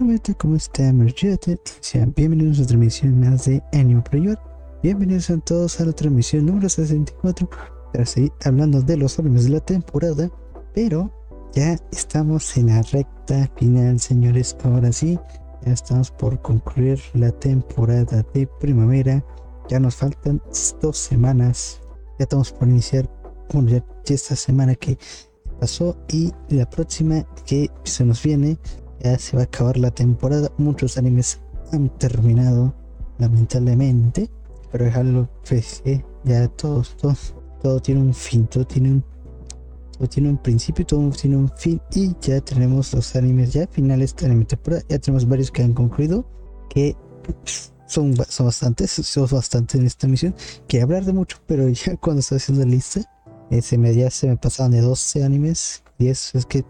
Hola, ¿cómo está Merchete? Sean bienvenidos a otra transmisión más de Anime Pro Bienvenidos a todos a la transmisión número 64 para seguir hablando de los animes de la temporada. Pero ya estamos en la recta final, señores. Ahora sí, ya estamos por concluir la temporada de primavera. Ya nos faltan dos semanas. Ya estamos por iniciar, bueno, ya esta semana que pasó y la próxima que se nos viene ya se va a acabar la temporada. Muchos animes han terminado, lamentablemente, pero es algo que ya todos, todos, todo tiene un fin, todo tiene un, todo tiene un principio, todo tiene un fin y ya tenemos los animes ya finales de la temporada. Ya tenemos varios que han concluido que son, son bastantes, son bastantes en esta misión. Que hablar de mucho, pero ya cuando estoy haciendo la lista, eh, se me, ya se me pasaban de 12 animes. 10 es que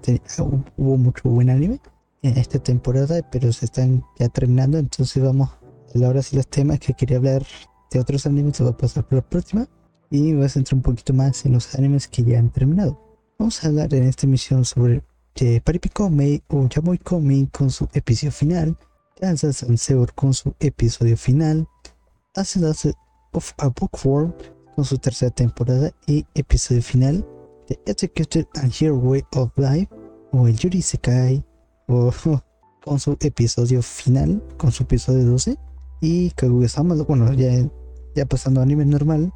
hubo mucho buen anime esta temporada, pero se están ya terminando. Entonces vamos ahora sí los temas que quería hablar de otros animes, se va a pasar por la próxima. Y voy a centrar un poquito más en los animes que ya han terminado. Vamos a hablar en esta emisión sobre eh, Paripico Mei o Yamoi Komei con su episodio final, Danza Sanseur con su episodio final, Acid of a Bookworm con su tercera temporada y episodio final, The Executed and Hero Way of Life o el Yuri Sekai con su episodio final, con su episodio 12. Y Kaguya-sama, bueno, ya, ya pasando a nivel normal,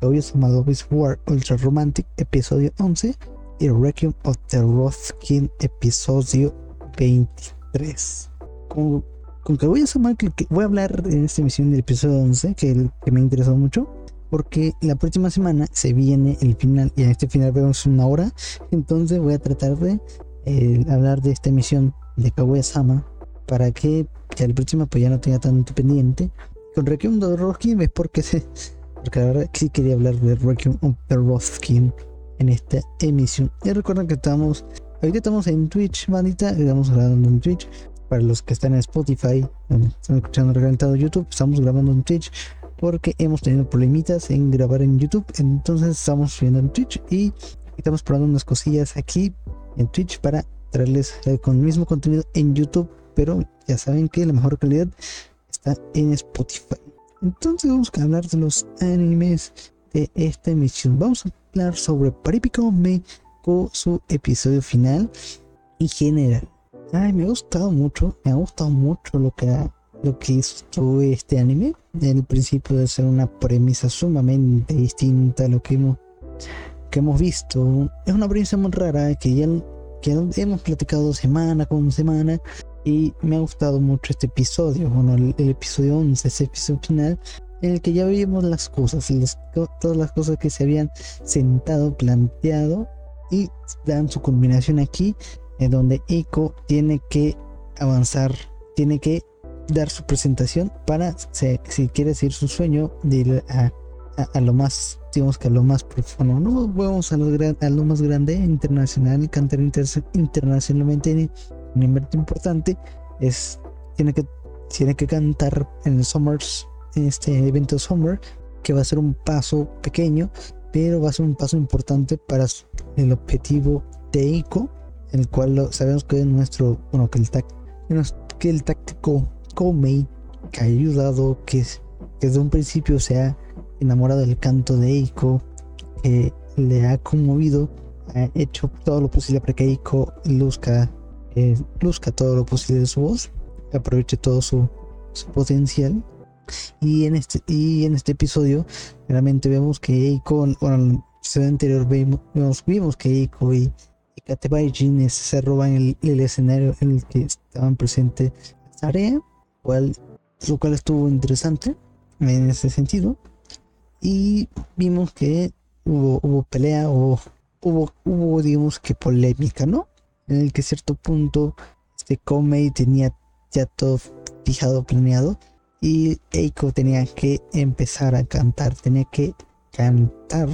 Kaguya-sama Love War Ultra Romantic, episodio 11. Y Requiem of the Wrath King, episodio 23. Con, con Kaguya-sama, que, voy a hablar en esta emisión del episodio 11, que, que me interesó mucho porque la próxima semana se viene el final y en este final vemos una hora entonces voy a tratar de eh, hablar de esta emisión de Kaguya-sama para que ya el próximo pues ya no tenga tanto pendiente. Con Requiem de Roskin es porque, se, porque la verdad sí quería hablar de Requiem the Roskin en esta emisión. Y recuerden que estamos, ahorita estamos en Twitch, bandita, estamos grabando en Twitch. Para los que están en Spotify, están escuchando reventado YouTube, estamos grabando en Twitch porque hemos tenido problemitas en grabar en YouTube. Entonces estamos viendo en Twitch y estamos probando unas cosillas aquí en Twitch para traerles con el mismo contenido en YouTube, pero ya saben que la mejor calidad está en Spotify. Entonces vamos a hablar de los animes de esta emisión. Vamos a hablar sobre Paripico Me con su episodio final y general. Ay, me ha gustado mucho, me ha gustado mucho lo que lo que hizo este anime. En el principio de ser una premisa sumamente distinta a lo que hemos que hemos visto es una premisa muy rara que ya que hemos platicado semana con semana y me ha gustado mucho este episodio, bueno, el, episodio 11, ese episodio final en el que ya vimos las cosas, todas las cosas que se habían sentado, planteado y dan su culminación aquí, en donde Eiko tiene que avanzar, tiene que dar su presentación para, si quiere seguir su sueño de ir a a, lo más, digamos que a lo más profundo. No vamos a lo, a lo más grande, internacional, y cantar internacionalmente un invento importante. Es, tiene que, tiene que cantar en el Summers, en este evento Summer, que va a ser un paso pequeño, pero va a ser un paso importante para el objetivo de ICO, el cual sabemos que es nuestro, bueno, que el, que el táctico Comey que ha ayudado, que, que desde un principio sea enamorado del canto de Eiko, que le ha conmovido, ha hecho todo lo posible para que Eiko luzca, eh, luzca todo lo posible de su voz, aproveche todo su, potencial. Y en este, y en este episodio, realmente vemos que Eiko, bueno, en el episodio anterior vimos, vimos que Eiko y, y Katebaijin se roban el, el, escenario en el que estaban presentes la cual, lo cual estuvo interesante en ese sentido y vimos que hubo, hubo pelea o hubo, hubo, digamos que polémica, ¿no? En el que a cierto punto este Komei tenía ya todo fijado, planeado y Eiko tenía que empezar a cantar, tenía que cantar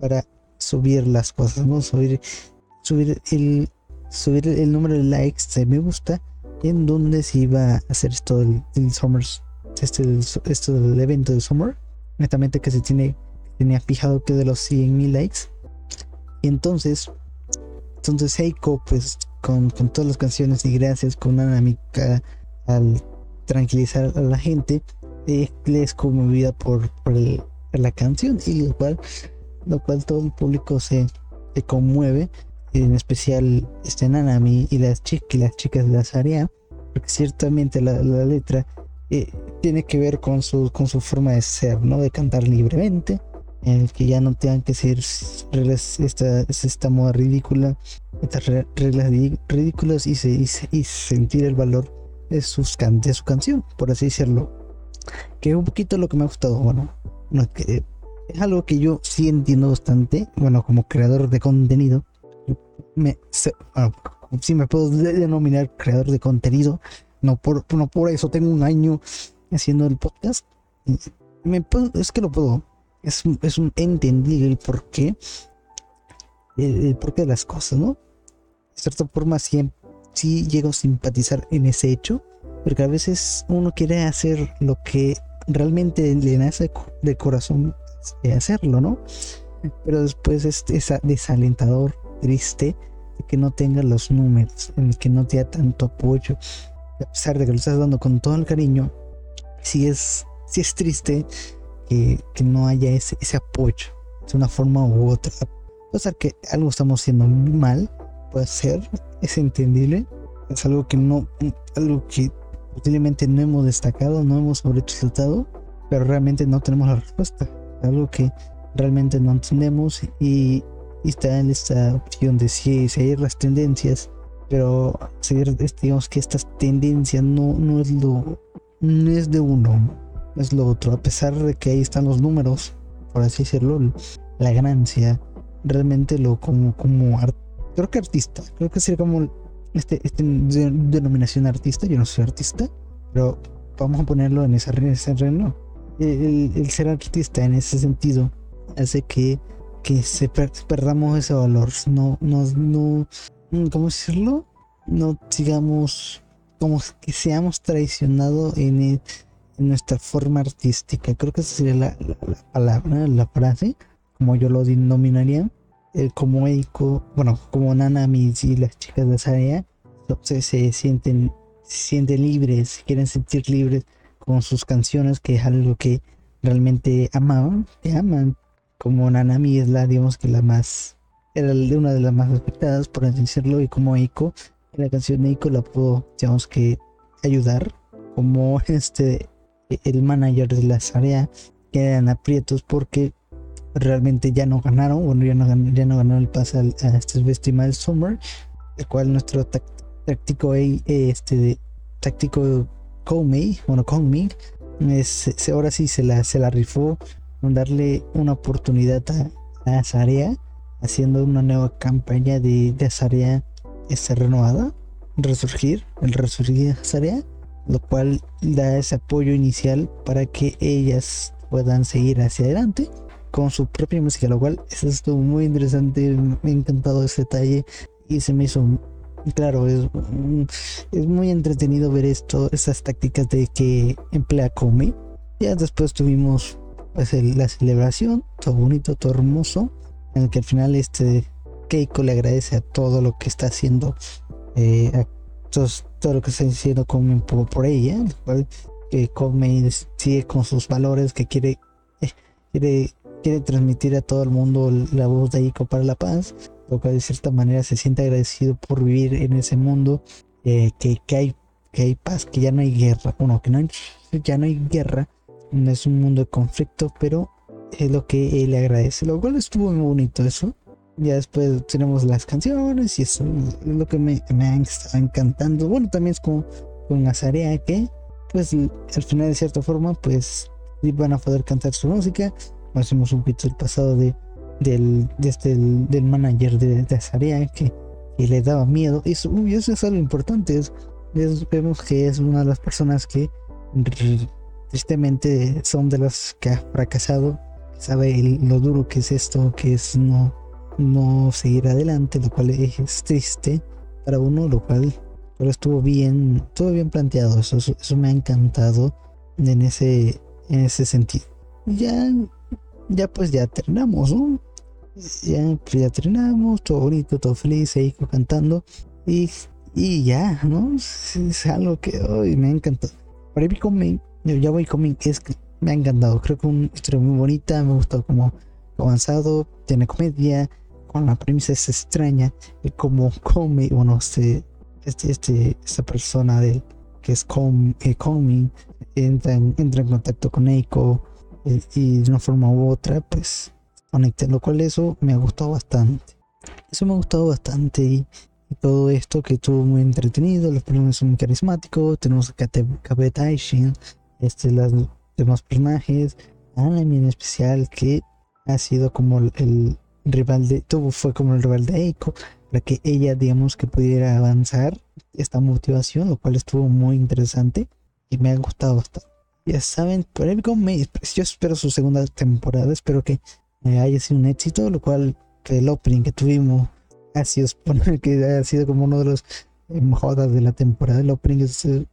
para subir las cosas, ¿no? Subir, subir el subir el número de likes de me gusta en donde se iba a hacer esto del, Summers, este, esto del evento de Summer netamente que se tiene tenía fijado que de los 100.000 likes. Y entonces entonces Seiko pues con, todas las canciones y gracias con Nanami al tranquilizar a la gente, eh, es conmovida por, por, la canción y lo cual, lo cual todo el público se, se conmueve, en especial este Nanami y las, chicas las chicas de la Zaria, porque ciertamente la, la letra eh, tiene que ver con su, con su forma de ser, ¿no? De cantar libremente, en el que ya no tengan que ser reglas, esta, esta moda ridícula, estas reglas ridículas y, y, sentir el valor de, sus de su canción, por así decirlo. Que es un poquito lo que me ha gustado, bueno, que es algo que yo sí entiendo bastante, bueno, como creador de contenido, me, sí me puedo denominar creador de contenido, no por, no por eso tengo un año haciendo el podcast. Me es que lo puedo. Es, es un entender el porqué. El, el, porqué de las cosas, ¿no? De cierta forma, sí, sí llego a simpatizar en ese hecho. Porque a veces uno quiere hacer lo que realmente le nace de corazón hacerlo, ¿no? Pero después es, es desalentador, triste, de que no tenga los números, que no tenga tanto apoyo, a pesar de que lo estás dando con todo el cariño, si es, si es triste que, no haya ese, ese apoyo de una forma u otra. Puede ser que algo estamos haciendo mal, puede ser, es entendible, es algo que no, algo que posiblemente no hemos destacado, no hemos sobresaltado, pero realmente no tenemos la respuesta. Algo que realmente no entendemos y, está en esta opción de si seguir las tendencias pero seguir, digamos que estas tendencias no, no es lo, no es de uno, es lo otro, a pesar de que ahí están los números, por así decirlo, la ganancia, realmente lo como, como creo que artista, creo que sería como este, este denominación artista, yo no soy artista, pero vamos a ponerlo en ese, ese terreno. El, el, ser artista en ese sentido hace que, que se perdamos ese valor, no, no, no, ¿cómo decirlo? No sigamos, como que seamos traicionados en, nuestra forma artística. Creo que esa sería la, palabra, la frase, como yo lo denominaría. como Eiko, bueno, como Nanami y las chicas de Sarea, se, se sienten, se sienten libres, quieren sentir libres con sus canciones, que es algo que realmente amaban, que aman. Como Nanami es la, digamos que la más era una de las más respetadas, por así decirlo, y como Eiko, la canción de Eiko la pudo, digamos que, ayudar, como este, el manager de la área quedan aprietos porque realmente ya no ganaron, bueno, ya no, ya no ganaron el pase a este Festival Summer, el cual nuestro táctico, este, táctico Koumei, bueno, es, ahora sí se la, se la rifó darle una oportunidad a, a Sarea haciendo una nueva campaña de, de Azarea este, renovada, resurgir, el resurgir de Azarea, lo cual da ese apoyo inicial para que ellas puedan seguir hacia adelante con su propia música, lo cual es esto muy interesante, me ha encantado ese detalle y se me hizo claro, es, es muy entretenido ver esto, esas tácticas de que emplea Komi. Ya después tuvimos pues, la celebración, todo bonito, todo hermoso en el que al final este Keiko le agradece a todo lo que está haciendo, eh, a todo, lo que está haciendo con, por, por ella, que come sigue con sus valores, que quiere, eh, quiere, quiere transmitir a todo el mundo la voz de Keiko para la paz, lo cual de cierta manera se siente agradecido por vivir en ese mundo, eh, que, que, hay, que hay paz, que ya no hay guerra, bueno, que no ya no hay guerra, no es un mundo de conflicto, pero es lo que él le agradece, lo cual estuvo muy bonito eso. Ya después tenemos las canciones y eso es lo que me, me estado encantando. Bueno, también es como con Azarea que, pues al final de cierta forma, pues van a poder cantar su música. Hacemos un poquito el pasado de, del, este, del manager de, de Azarea que, que, le daba miedo. Eso, uy, eso es algo importante. Es, vemos que es una de las personas que tristemente son de las que ha fracasado sabe lo duro que es esto, que es no, no seguir adelante, lo cual es triste para uno, lo cual pero estuvo bien, todo bien planteado, eso, eso, me ha encantado en ese, en ese sentido. Ya, ya pues ya terminamos, ¿no? Ya, pues ya terminamos, todo bonito, todo feliz, ahí cantando. Y, y ya, ¿no? Es, algo que hoy me ha encantado. Para mí, con ya voy con es que me ha encantado. Creo que una historia muy bonita, me gustó como avanzado, tiene comedia, con la premisa es extraña, y como come, bueno, este, este, este, esta persona de, que es eh, entra, en, entra en contacto con Eiko eh, y de una forma u otra, pues conecta, lo cual eso me ha gustado bastante. Eso me ha gustado bastante y, todo esto que estuvo muy entretenido, los personajes son carismáticos, tenemos a Kabe Taishin, este, los demás personajes, Anami en especial, que ha sido como el, rival de, tuvo, fue como el rival de Eiko, para que ella, digamos, que pudiera avanzar esta motivación, lo cual estuvo muy interesante y me ha gustado bastante. Ya saben, pero me, yo espero su segunda temporada, espero que haya sido un éxito, lo cual el opening que tuvimos ha sido, que ha sido como uno de los mejoras de la temporada. El opening es el,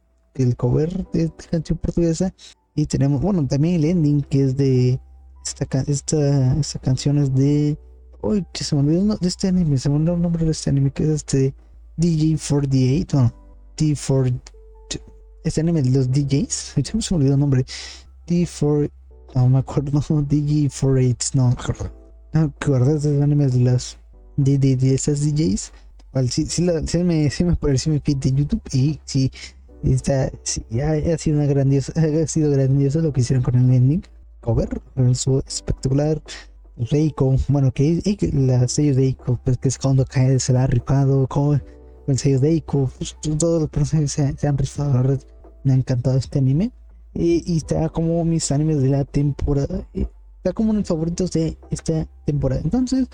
cover de, canción portuguesa y tenemos, bueno, también el ending que es de esta, esta, esta canción es de. Uy, que se me olvidó de este anime. Se me olvidó el nombre de este anime que es este DJ48. No, D4. Este anime de los DJs. Se me olvidó el nombre. D4. No me acuerdo. DJ48. No me acuerdo. No me acuerdo de los animes de las. De, de, de esas DJs. Well, sí, sí, la, sí, me, sí me apareció mi feed de YouTube y sí, está, sí ha, ha, sido una grandiosa, ha sido grandioso lo que hicieron con el ending cover, su espectacular. Reiko, bueno, que, que la sello de Eiko, pues que es cuando cae, se la ha rifado, con el sello de Eiko, pues, todos los personajes se, han rifado, la verdad, me ha encantado este anime. Y, está como mis animes de la temporada, está como mis favoritos de esta temporada. Entonces,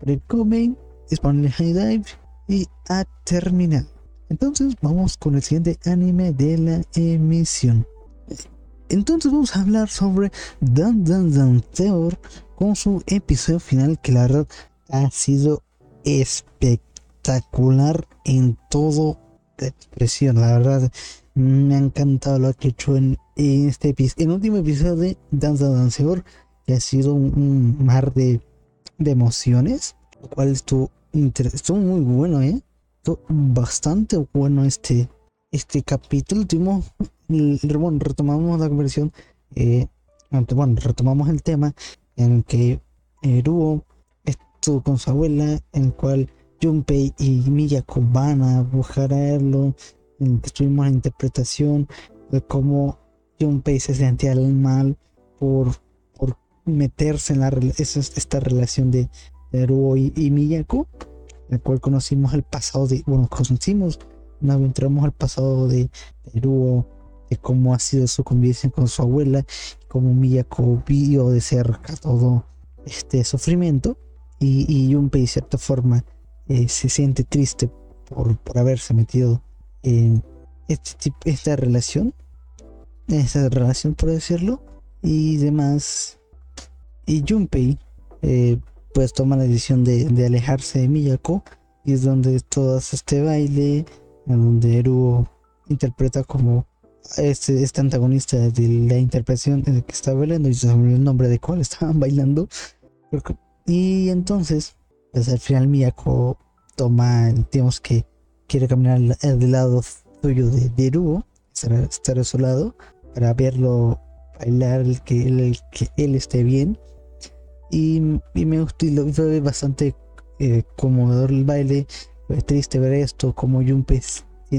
Recomen, Spanish High Dive y a terminar. Entonces, vamos con el siguiente anime de la emisión. Entonces vamos a hablar sobre Dan Dan Dan Theor con su episodio final que la verdad ha sido espectacular en todo expresión. La verdad me ha encantado lo que he hecho en, este episodio. El último episodio de Dan Dan Dan Theor que ha sido un, mar de, emociones, lo cual estuvo, estuvo muy bueno, ¿eh? Bastante bueno este, este capítulo. Tuvimos bueno, retomamos la conversación, eh, bueno, retomamos el tema en el que eh, Ruo estuvo con su abuela, en el cual Junpei y Miyako van a buscar a verlo, en el que estuvimos la interpretación de cómo Junpei se sentía mal por, por meterse en la, esta relación de, de Ruo y, Miyako, en el cual conocimos el pasado de, bueno, conocimos, nos entramos al pasado de, de Ruo de cómo ha sido su convivencia con su abuela, cómo Miyako vio de cerca todo este sufrimiento y, y Junpei de cierta forma eh, se siente triste por, por haberse metido en este esta relación, esta relación por decirlo, y demás. Y Junpei eh, pues toma la decisión de, de, alejarse de Miyako y es donde todo este baile, en donde Eru interpreta como este, este antagonista de la interpretación que estaba bailando y se el nombre de cuál estaban bailando. Y entonces, pues al final Miyako toma, digamos que quiere caminar del lado suyo de, de estar, a su lado, para verlo bailar, el que, el, que él esté bien. Y, me gustó y lo fue bastante eh, conmovedor el baile. Fue triste ver esto, como Junpei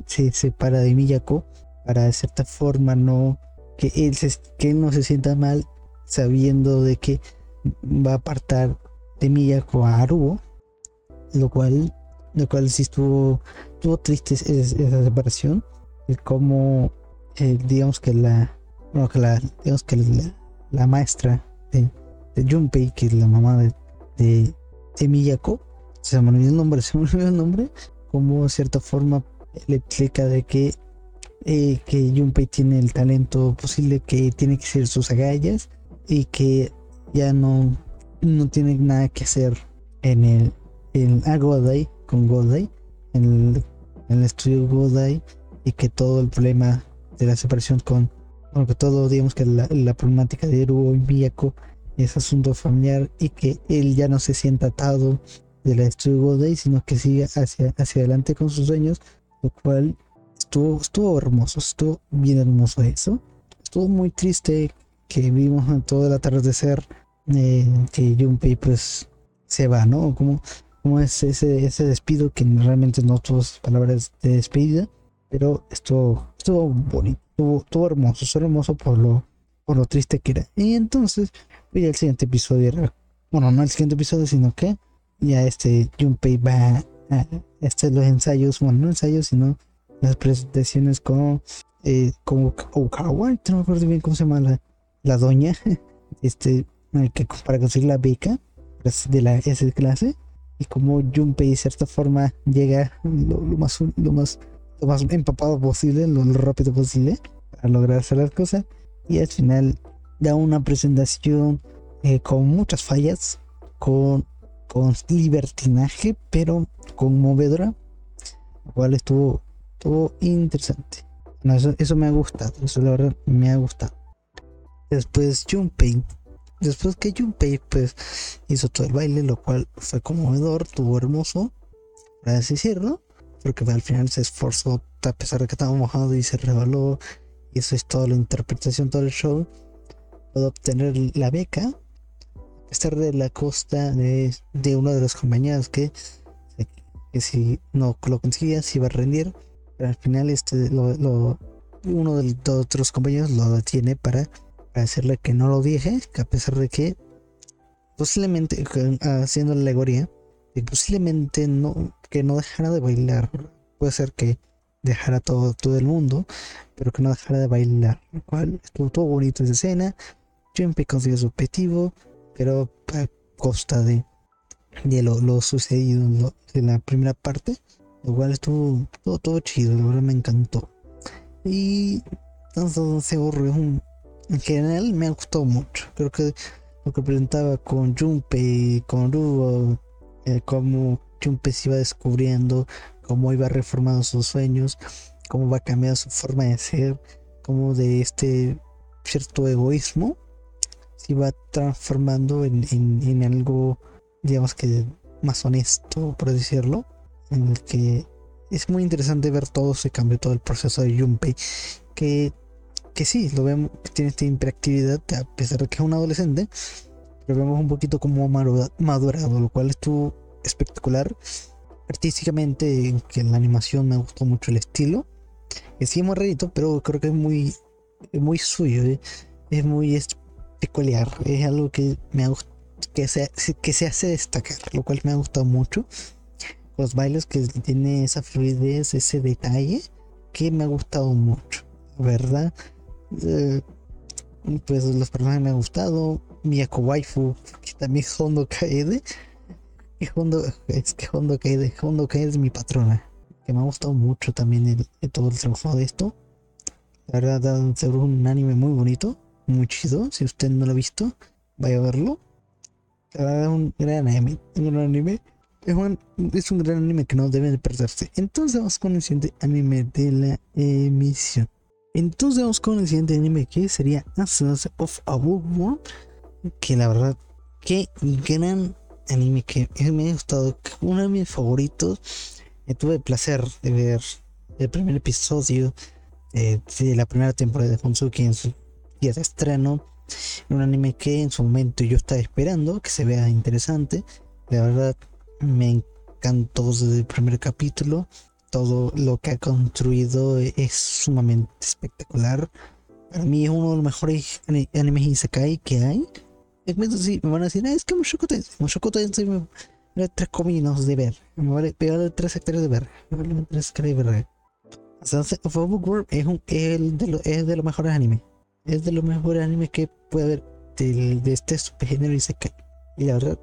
se separa de Miyako para de cierta forma no que él, que no se sienta mal sabiendo de que va a apartar de Miyako a Arubo, lo cual, lo cual sí estuvo, estuvo triste esa separación, el cómo eh, digamos que la, bueno, que la, digamos que la, maestra Junpei, que es la mamá de, de, Miyako, se me olvidó el nombre, se me olvidó el nombre, como de cierta forma le explica de que eh, que Junpei tiene el talento posible, que tiene que ser sus agallas y que ya no, no tiene nada que hacer en el en Godai con Godai, en el, en el estudio Godai y que todo el problema de la separación con, bueno, que todo, digamos que la, la problemática de Eru y Miyako es asunto familiar y que él ya no se sienta atado de la Studio Day, sino que sigue hacia, hacia adelante con sus sueños, lo cual estuvo, estuvo hermoso, estuvo bien hermoso eso. Estuvo muy triste que vimos en todo el atardecer eh, que Junpei pues se va, ¿no? Como, como es ese, ese despido que realmente no tuvo palabras de despedida, pero estuvo, estuvo bonito, estuvo, estuvo hermoso, estuvo hermoso por lo, por lo triste que era. Y entonces, pues el siguiente episodio bueno, no el siguiente episodio, sino que ya este Junpei va a este, los ensayos, bueno, no ensayos, sino las presentaciones con, eh, como Okawa, no me acuerdo bien cómo se llama la, la doña, este, que, para conseguir la beca pues, de la S clase, y como Junpei de cierta forma llega lo, más, lo, más, lo más empapado posible, lo, rápido posible, para lograr hacer las cosas, y al final da una presentación eh, con muchas fallas, con con libertinaje, pero conmovedora, lo cual estuvo, estuvo interesante. eso, me ha gustado, eso la verdad me ha gustado. Después Junpei, después que Junpei pues hizo todo el baile, lo cual fue conmovedor, estuvo hermoso, para decirlo, porque al final se esforzó a pesar de que estaba mojado y se revaló, y eso es toda la interpretación, todo el show, pudo obtener la beca estar de la costa de, uno de los compañeros que, que, si no lo conseguía se iba a rendir pero al final este lo, uno de los otros compañeros lo detiene para, para decirle que no lo dije que a pesar de que posiblemente haciendo la alegoría que posiblemente no que no dejara de bailar puede ser que dejara todo todo el mundo pero que no dejara de bailar lo cual estuvo todo bonito esa escena Siempre consiguió su objetivo pero a costa de, de lo, sucedido en, la primera parte, lo cual estuvo todo, todo chido, la verdad me encantó. Y entonces en general me gustado mucho. Creo que lo que presentaba con Junpei, con Ruo, eh, cómo Junpei se iba descubriendo, cómo iba reformando sus sueños, cómo va cambiando su forma de ser, como de este cierto egoísmo se va transformando en, algo, digamos que más honesto, por decirlo, en el que es muy interesante ver todo ese cambio, todo el proceso de Junpei, que, que sí, lo vemos, que tiene esta hiperactividad, a pesar de que es un adolescente, pero vemos un poquito como madurado, lo cual estuvo espectacular. Artísticamente, que en la animación me gustó mucho el estilo, que sí es muy rarito, pero creo que es muy, muy suyo, ¿eh? es muy es algo que me ha que se, que se hace destacar, lo cual me ha gustado mucho. Los bailes que tiene esa fluidez, ese detalle, que me ha gustado mucho, ¿verdad? Eh, pues los personajes me han gustado. Miyako Waifu, que también es Hondo Kaede. Y Hondo, es que Hondo Kaede, Hondo Kaede es mi patrona. Que me ha gustado mucho también el, todo el trabajo de esto. La verdad, ser un anime muy bonito muy chido. Si usted no lo ha visto, vaya a verlo. Es un gran anime. Un gran anime. Es un, es un gran anime que no debe de perderse. Entonces vamos con el siguiente anime de la emisión. Entonces vamos con el siguiente anime que sería Asas of a World. Que la verdad, qué gran anime que me ha gustado. Uno de mis favoritos. tuve el placer de ver el primer episodio eh, de la primera temporada de Honsuki en su día de estreno. Un anime que en su momento yo estaba esperando, que se vea interesante. La verdad me encantó desde el primer capítulo. Todo lo que ha construido es sumamente espectacular. Para mí es uno de los mejores animes Isekai que hay. Sí, me van a decir, ah, es que Mushoku Tensei. Mushoku Tensei me vale tres cominos de ver. Me vale, pegar tres hectáreas de ver. Me vale tres hectáreas de ver. Entonces, es, un, es, de es de los mejores animes es de los mejores animes que puede haber de, este subgénero y se cae. Y la verdad,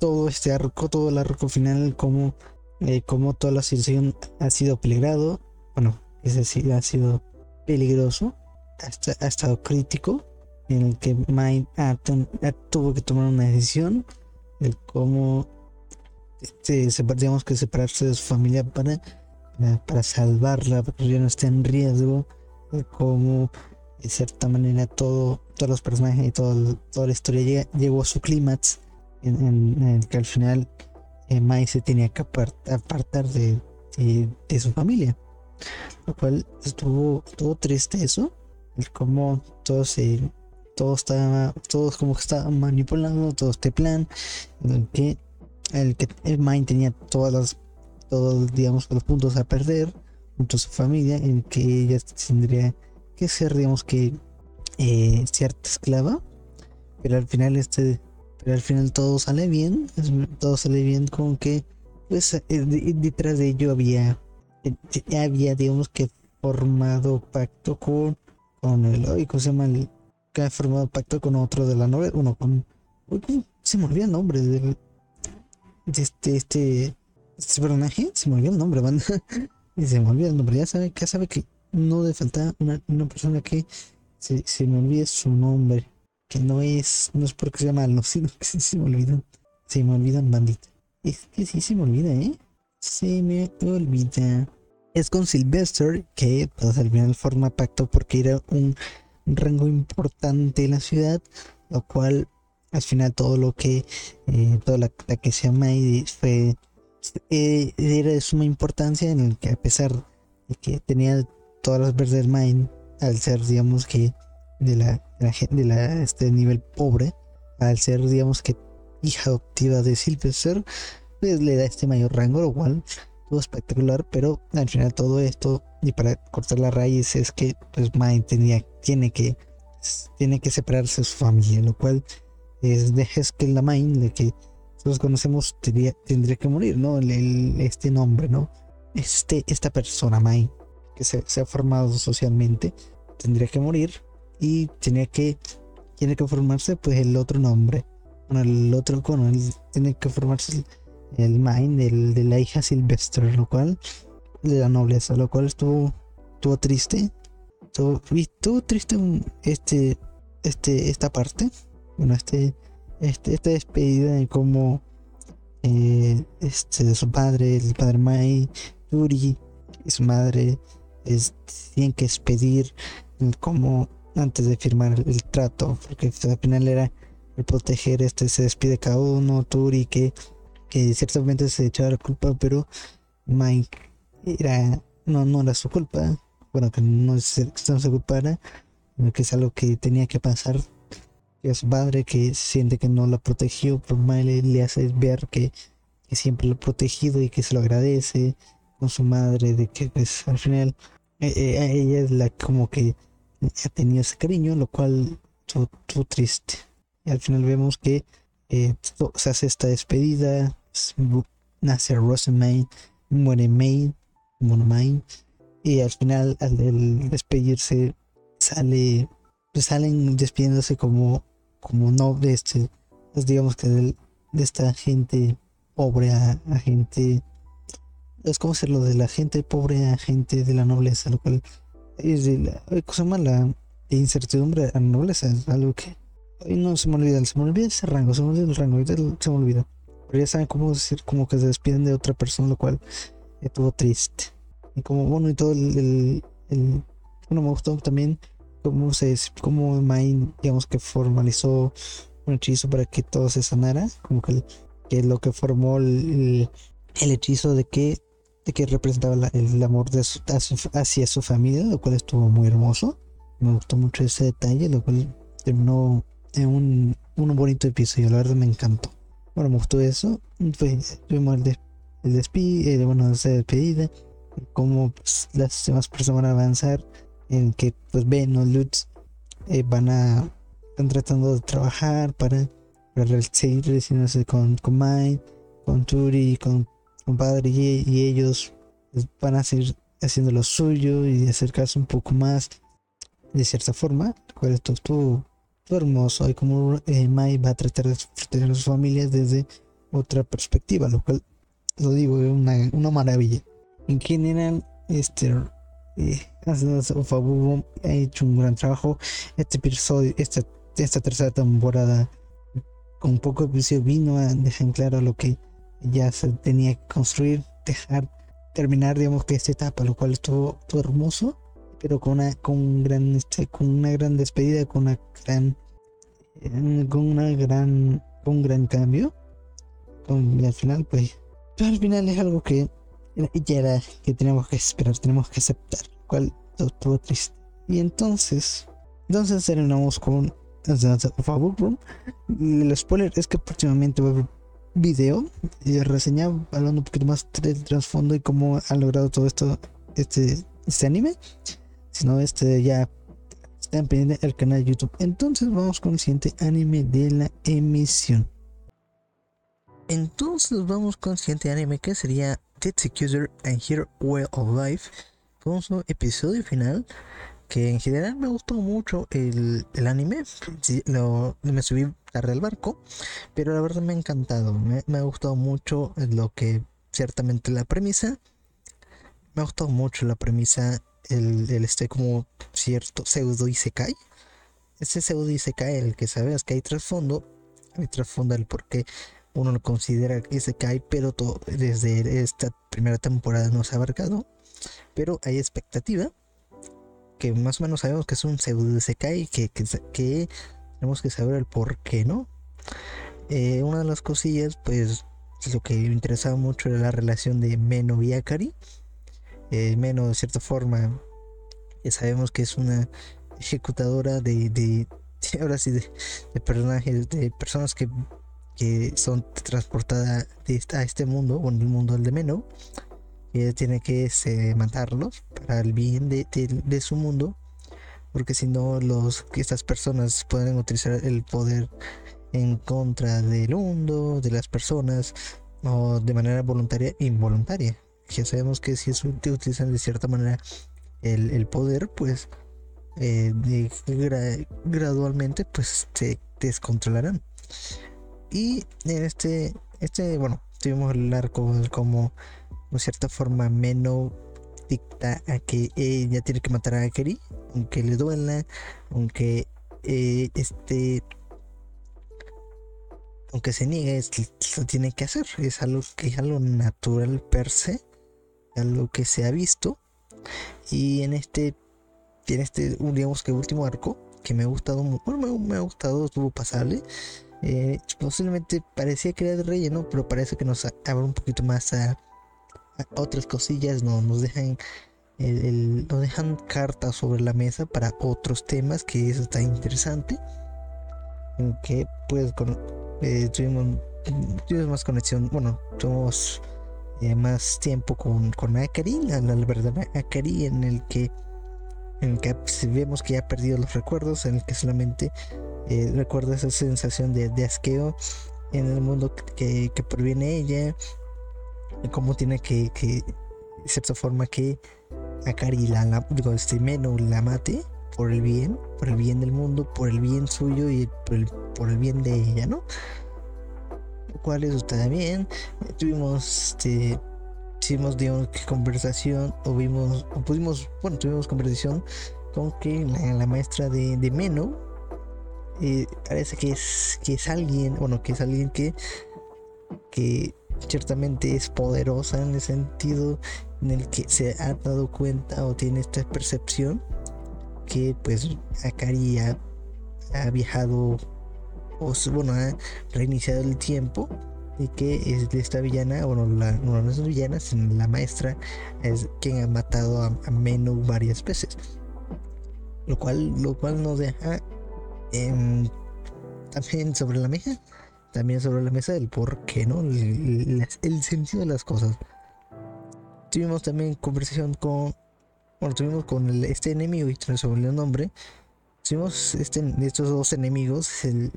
todo este arco, todo el arco final, como, eh, como toda la situación ha sido peligrado, bueno, es decir, ha sido peligroso, ha, estado crítico, en el que Mind tuvo que tomar una decisión, el cómo este, digamos que separarse de su familia para, para salvarla, para que ya no esté en riesgo, el cómo de cierta manera todo, todos los personajes y todo, toda la historia llegó a su clímax en, el que al final eh, Mai se tenía que apartar de, de, su familia. Lo cual estuvo, estuvo triste eso. El cómo todo se. Todo estaba. Todos como que estaban manipulando todo este plan. El que el que el Mai tenía todas las. Todos, digamos, los puntos a perder. Junto a su familia. En que ella tendría que ser, digamos que. Eh, cierta esclava. Pero al final este pero al final todo sale bien, todo sale bien con que, pues, eh, detrás de ello había, eh, había, digamos que formado pacto con, con el, ¿cómo se llama? que ha formado pacto con otro de la novela, uno con, se me olvidó el nombre de, este, este, este personaje, se me olvidó el nombre, banda, y se me olvidó el nombre, ya sabe, ya sabe que no le falta una, una persona que se, se me olvide su nombre que no es, no es porque sea malo, sino que sí se me olvidan. Se me olvidan, bandita. Es que sí se me olvida, ¿eh? Se me olvida. Es con Sylvester que pues, al final forma pacto porque era un, rango importante en la ciudad, lo cual al final todo lo que, eh, toda la, que se llama fue, eh, era de suma importancia en el que a pesar de que tenía todas las verdes Mind, al ser digamos que de la, de la, este nivel pobre, al ser, digamos que hija adoptiva de Sylvester, pues le da este mayor rango, lo cual todo espectacular, pero al final todo esto, y para cortar la raíz, es que pues Mind tenía, tiene que tiene que separarse de su familia, lo cual es de que la Mind, de que todos conocemos, tendría, tendría que morir, ¿no? El, este nombre, ¿no? Este, esta persona, Mind, que se, se ha formado socialmente, tendría que morir y tenía que tiene que formarse pues el otro nombre. El otro cono tiene que formarse el, mind de la hija Silvestre lo cual de la nobleza lo cual estuvo estuvo triste. Estuvo, estuvo triste este este esta parte. Bueno este este esta despedida de cómo eh, este su padre el padre Mai Yuri y su madre es, tienen que despedir como antes de firmar el, trato, porque al final era el proteger, este se despide cada uno, Turi que, que ciertamente se echaba la culpa, pero Mike era, no, no era su culpa, bueno, que no, se, no se culpara, que es algo que tenía que pasar, que es su padre que siente que no la protegió, pero Mike le, hace ver que, que, siempre lo ha protegido y que se lo agradece con su madre, de que pues, al final eh, eh, ella es la como que ha tenido ese cariño, lo cual estuvo triste. Y al final vemos que eh, se hace esta despedida, nace Rosamund, muere May, May, y al final al, despedirse sale, pues salen despidiéndose como, como no de este, pues digamos que de, esta gente pobre a, gente, es como lo de la gente pobre a gente de la nobleza, lo cual es de la cosa mala incertidumbre a nobleza es algo que hoy no se me olvida, se me olvida ese rango, se me olvida el rango, se me olvida. Pero ya saben cómo decir, como que se despiden de otra persona, lo cual estuvo triste. Y como bueno, y todo el, el, bueno, me gustó también cómo se, cómo Main, digamos que formalizó un hechizo para que todo se sanara, como que, que lo que formó el, el hechizo de que de que representaba el amor de hacia su familia, lo cual estuvo muy hermoso. Me gustó mucho ese detalle, lo cual terminó en un, un bonito episodio, la verdad me encantó. Bueno, me gustó eso. Pues, tuvimos el, el despido, eh, bueno, esa despedida, cómo pues, las demás personas van a avanzar, en que pues Ben o Lutz eh, van a están tratando de trabajar para, para seguir relacionándose con, con Mike, con Turi, con compadre y, y ellos pues, van a seguir haciendo lo suyo y acercarse un poco más de cierta forma, cual esto estuvo, hermoso y como eh, Mai va a tratar de proteger a sus familias desde otra perspectiva, lo cual lo digo es una, una maravilla. En general, este eh, ha hecho un gran trabajo. Este episodio, esta, esta tercera temporada, con poco episodio vino a dejar claro lo que ya se tenía que construir, dejar terminar, digamos que esta etapa, lo cual estuvo, todo hermoso, pero con una, con un gran, este, con una gran despedida, con una gran, eh, con una gran, un gran cambio. con, al final, pues, al final es algo que ya era que tenemos que esperar, tenemos que aceptar, cual estuvo triste. Y entonces, entonces terminamos con favor, El spoiler es que próximamente va a haber video y reseña hablando un poquito más del trasfondo y cómo ha logrado todo esto, este, este anime. Si no, este ya están pendientes el canal YouTube. Entonces vamos con el siguiente anime de la emisión. Entonces vamos con el siguiente anime que sería Dead Secuser and Here Way of Life. A un episodio final que en general me gustó mucho el, el anime. lo, me subí tarde al barco, pero la verdad me ha encantado. Me, ha gustado mucho lo que ciertamente la premisa. Me ha gustado mucho la premisa el, el este como cierto pseudo Isekai. Ese pseudo Isekai, el que sabes que hay trasfondo, hay trasfondo el por qué uno lo considera Isekai, pero todo, desde esta primera temporada no se ha abarcado. Pero hay expectativa, que más o menos sabemos que es un pseudo Isekai, que, que, que tenemos que saber el por qué, ¿no? Eh, una de las cosillas, pues, lo que me interesaba mucho era la relación de Meno y Akari eh, menos de cierta forma sabemos que es una ejecutadora de, de, ahora sí de, personajes de personas que, que son transportadas a este mundo o en el mundo del de Meno y tiene que este, matarlos para el bien de, de, su mundo porque si no los estas personas pueden utilizar el poder en contra del mundo de las personas o de manera voluntaria involuntaria ya sabemos que si es, utilizan de cierta manera el, poder, pues eh, gradualmente pues se descontrolarán. Y en este, este, bueno, tuvimos el arco como de cierta forma menos dicta a que ella tiene que matar a Akeri, aunque le duela, aunque eh, este aunque se niegue, lo tiene que hacer. Es algo que es algo natural per se a lo que se ha visto. Y en este, en este, digamos que último arco, que me ha gustado, bueno, me, ha gustado, estuvo pasable. Eh, posiblemente parecía que era de relleno, pero parece que nos abre un poquito más a, otras cosillas, no, nos dejan el, nos dejan cartas sobre la mesa para otros temas, que eso está interesante. En que pues con, eh, tuvimos, tuvimos más conexión, bueno, tuvimos eh, más tiempo con, con Akari, la, verdad Akari, en el que en el que vemos que ya ha perdido los recuerdos, en el que solamente eh, recuerda esa sensación de, de, asqueo en el mundo que, que proviene ella, cómo tiene que, que, de cierta forma, que Akari, la, la, digo, este Meno la mate por el bien, por el bien del mundo, por el bien suyo y por el, por el bien de ella, ¿no? cual eso está bien. Tuvimos, este, hicimos, digamos, conversación, o vimos, o pudimos, bueno, tuvimos conversación con que la, maestra de, de Meno eh, parece que es, que es alguien, bueno, que es alguien que, que ciertamente es poderosa en el sentido en el que se ha dado cuenta o tiene esta percepción que pues Akari ha, viajado bueno, ha reiniciado el tiempo y que es esta villana, bueno, la, no, es villana, sino la maestra es quien ha matado a, a Menu varias veces. Lo cual, lo cual nos deja em, también sobre la mesa, también sobre la mesa el por qué, ¿no? El, sentido de las cosas. Tuvimos también conversación con, bueno, tuvimos con este enemigo y se el nombre. Tuvimos este, estos dos enemigos, el,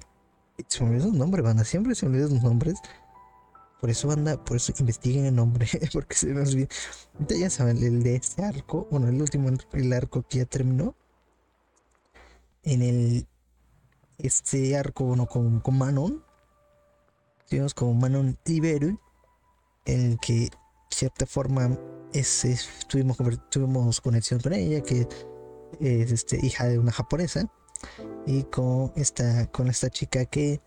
se me olvidan los nombres, banda. Siempre se me olvidan los nombres. Por eso, banda, por eso investiguen el nombre. Porque se me olvida. ya saben, el de este arco. Bueno, el último, el arco que ya terminó. En el. Este arco, bueno, con, con Manon. Tuvimos como Manon Iberu. En el que, de cierta forma, es, tuvimos, tuvimos conexión con ella. Que es este, hija de una japonesa y con esta con esta chica que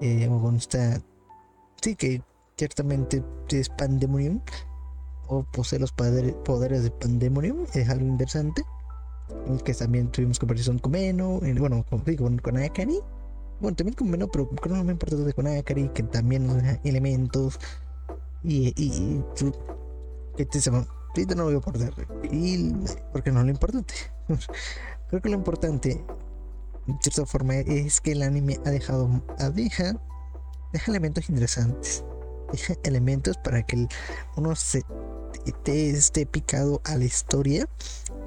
eh, con esta sí que ciertamente es Pandemonium o posee los poderes de Pandemonium es algo interesante que también tuvimos conversación con Meno bueno con, con, con Bueno, también con Veno, pero no me importa de con Akari, que también elementos. Y, y, que te se ahorita no voy a perder. Y porque no es lo importante. Creo que lo importante, de cierta forma, es que el anime ha dejado, deja, deja elementos interesantes. Deja elementos para que uno se esté picado a la historia,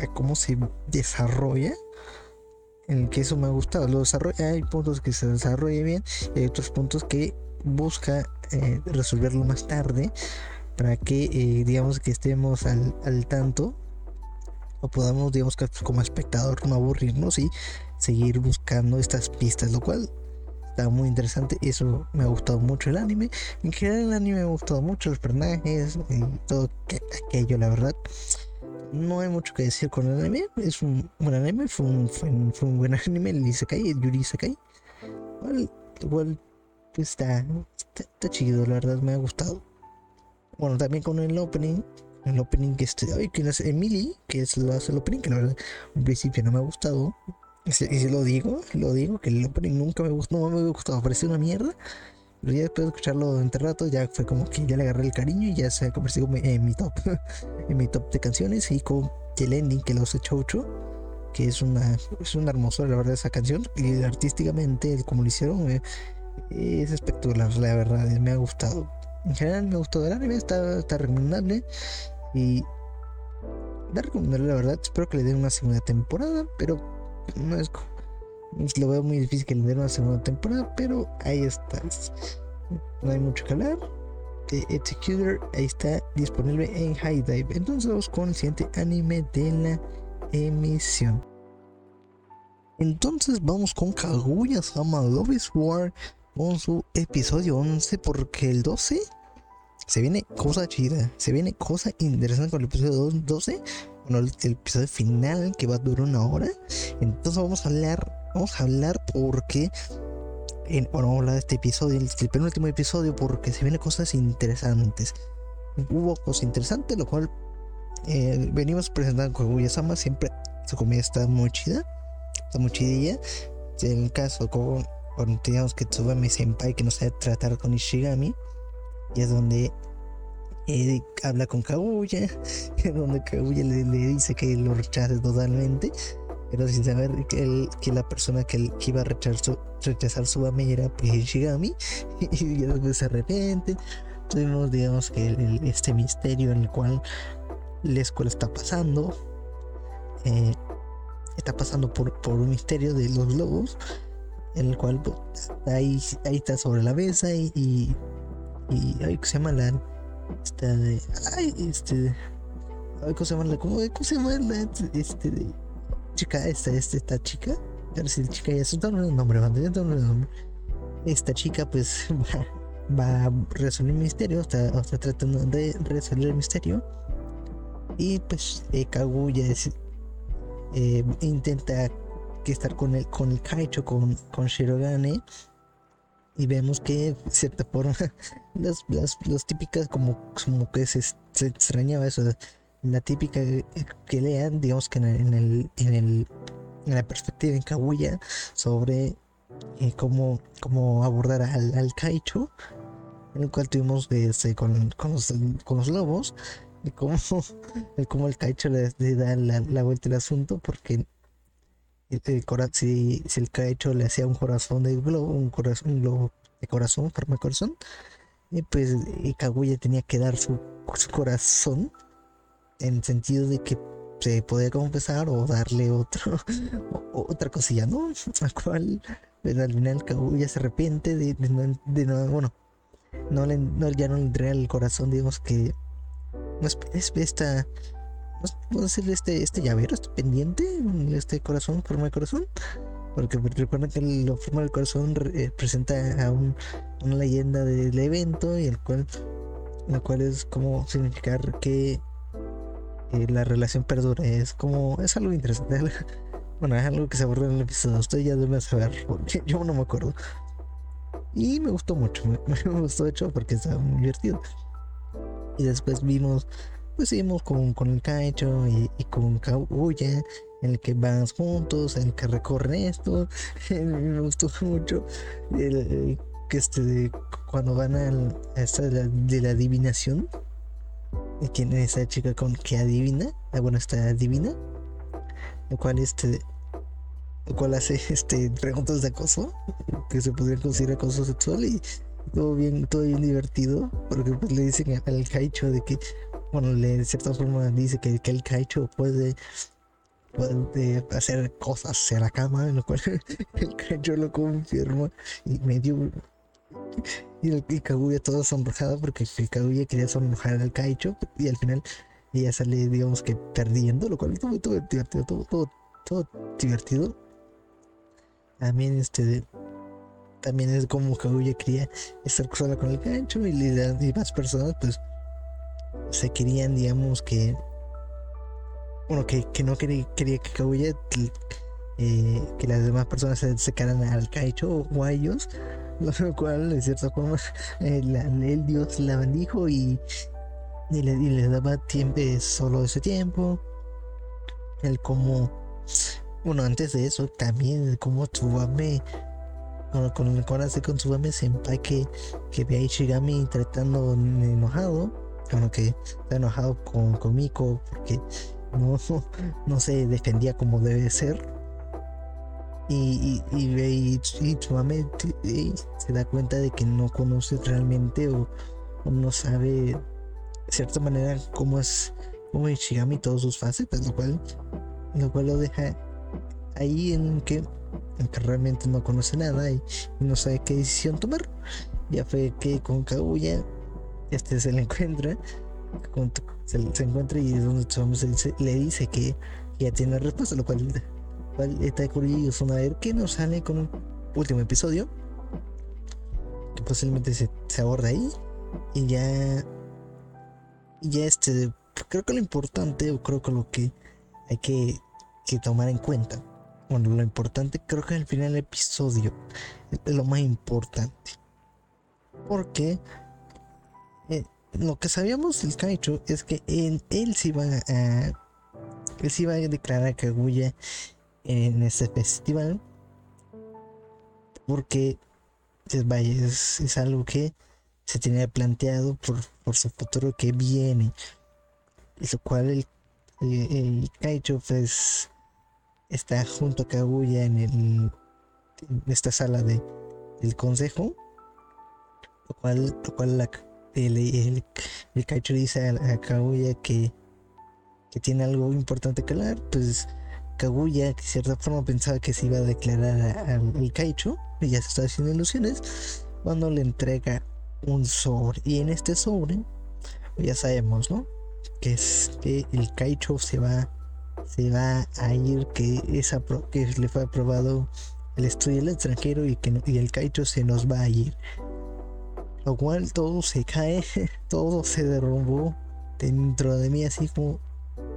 a cómo se desarrolla en el que eso me ha gustado. Lo desarrolla, hay puntos que se desarrolla bien y hay otros puntos que busca eh, resolverlo más tarde para que eh, digamos que estemos al, al, tanto o podamos digamos que como espectador no aburrirnos y seguir buscando estas pistas lo cual está muy interesante. Eso me ha gustado mucho el anime. En general el anime me ha gustado mucho los personajes y todo aquello la verdad no hay mucho que decir con el anime. Es un buen anime, fue un, fue un, buen anime, el Isekai, Yuri Isekai. Igual, pues está, está, chido, la verdad me ha gustado. Bueno, también con el opening, el opening que este, ay, que es Emily, que es lo hace el opening, que la verdad en principio no me ha gustado. Y si, lo digo, lo digo, que el opening nunca me gustó, no me ha gustado, parecía una mierda. Ya después de escucharlo entre rato, ya fue como que ya le agarré el cariño y ya se ha convertido en mi top, en mi top de canciones. Y con el ending que lo hace Chocho, que es una, es una hermosura, la verdad, esa canción. Y artísticamente, como lo hicieron, eh, es espectacular, la verdad, me ha gustado. En general, me ha gustado el anime, está, está recomendable. Y da recomendable, la verdad. Espero que le den una segunda temporada, pero no es lo veo muy difícil que le den una segunda temporada, pero ahí está. No hay mucho que hablar. The Executor ahí está disponible en High Dive. Entonces vamos con el siguiente anime de la emisión. Entonces vamos con Kaguya Sama Love War con su episodio 11 porque el 12 se viene cosa chida, se viene cosa interesante con el episodio 12, bueno, el episodio final que va a durar una hora. Entonces vamos a hablar Vamos a hablar porque. En, bueno, vamos a hablar de este episodio, el, penúltimo episodio, porque se vienen cosas interesantes. Hubo cosas interesantes, lo cual eh, venimos presentando con Guya-sama. Siempre su comida está muy chida, está muy chidilla. En el caso, con, cuando teníamos que Tsubame Senpai que no sabe tratar con Ishigami, y es donde eh, habla con Kaguya, donde Kaguya le, dice que lo rechaza totalmente pero sin saber que, que la persona que, iba a rechazar, rechazar su ame era pues Shigami y después se arrepiente tuvimos digamos que este misterio en el cual la escuela está pasando eh, está pasando por, un misterio de los lobos en el cual pues, ahí, ahí está sobre la mesa y, y, y ay, se llama la esta de ay este ay, ¿cómo se llama la cómo, cómo se llama la este de chica, esta, esta, esta chica, ver si la chica ya es un nombre. Esta chica pues va, a resolver el misterio, está, está, tratando de resolver el misterio. Y pues eh, Kaguya eh, intenta que estar con el, con el Kaicho, con, con Shirogane. Y vemos que, de cierta forma, las, las, típicas como, como que se, se extrañaba eso. La típica que lean, digamos que en el, en el, en la perspectiva en Kaguya sobre eh, cómo, cómo abordar al, al Kaicho, en el cual tuvimos este, con, con, los, con los lobos, y cómo, el, cómo el Kaicho le, da la, vuelta al asunto, porque el, si, si, el Kaicho le hacía un corazón de globo, un corazón, globo de corazón, forma de corazón, y pues y Kaguya tenía que dar su corazón en el sentido de que se podía compensar o darle otro otra cosilla, ¿no? Al cual pero al final ya se arrepiente de, de, no, bueno, no le, no, ya no le entrega el corazón, digamos que no es, es esta, no decirle este, este llavero, este pendiente, este corazón, forma de corazón, porque recuerden que la forma del corazón representa a un, una leyenda del evento y el cual, la cual es como significar que la relación perdure. Es como, es algo interesante. Bueno, es algo que se aborda en el episodio. Usted ya debe saber, porque yo no me acuerdo. Y me gustó mucho, me, gustó de hecho porque estaba muy divertido. Y después vimos, pues seguimos con, con el Kaicho y, y con Kaguya. en el que van juntos, en el que recorren esto. me gustó mucho el, que este cuando van a esta de la, adivinación. Y tiene esa chica con que adivina, ah, bueno, está adivina, el cual este el cual hace este preguntas de acoso que se podría considerar acoso sexual y todo bien todo bien divertido porque pues le dicen al Kaicho de que bueno le de cierta forma dice que, que el Kaicho puede puede hacer cosas en la cama, en lo cual el Kaicho lo confirma y medio y, el, y Kaguya todo sonrojado porque el Kaguya quería sonrojar al Kaicho y al final ella sale digamos que perdiendo, lo cual todo, todo divertido, todo, todo, todo divertido. También este también es como Kaguya quería estar sola con el Kaicho y, y más personas pues se querían digamos que bueno, que, no quería, quería que Kaguya, eh, que las demás personas se secaran al Kaicho o a ellos, lo cual de cierta forma eh, el Dios la bendijo y, y, le, daba tiempo, solo ese tiempo. El como, bueno, antes de eso también como Tsubame con, con, con, hace con Tsubame Senpai que, que ve a Ishigami tratando enojado, bueno que está enojado con, con porque no, no se defendía como debe ser. Y, y, y, y, se da cuenta de que no conoce realmente o, no sabe de cierta manera cómo es como Ishigami y todas sus facetas, lo cual, lo cual lo deja ahí en que, en realmente no conoce nada y, no sabe qué decisión tomar. Ya fue que con Kaguya este se le encuentra se, encuentra y es donde le dice que ya tiene respuesta, lo cual, está curioso a ver que nos sale con un último episodio que posiblemente se, aborda ahí. Y ya y ya este creo que lo importante o creo que lo que hay que, que tomar en cuenta bueno lo importante creo que al final del episodio es lo más importante. Porque eh, lo que sabíamos del Kaicho es que él, él se iba a él se iba a declarar Kaguya en este festival porque es, es, algo que se tenía planteado por, por su futuro que viene lo cual el, el, Kaicho pues está junto a Kaguya en, el, esta sala de, del consejo lo cual, lo cual la, el, el, el Kaicho dice a, Kaguya que, que tiene algo importante que hablar, pues Kaguya, de cierta forma, pensaba que se iba a declarar al Kaicho, y ya se está haciendo ilusiones, cuando le entrega un sobre. Y en este sobre, ya sabemos, ¿no? Que es que el Kaicho se va, se va a ir, que, esa, que le fue aprobado el estudio del extranjero y que y el Kaicho se nos va a ir. Lo cual todo se cae, todo se derrumbó dentro de mí, así como,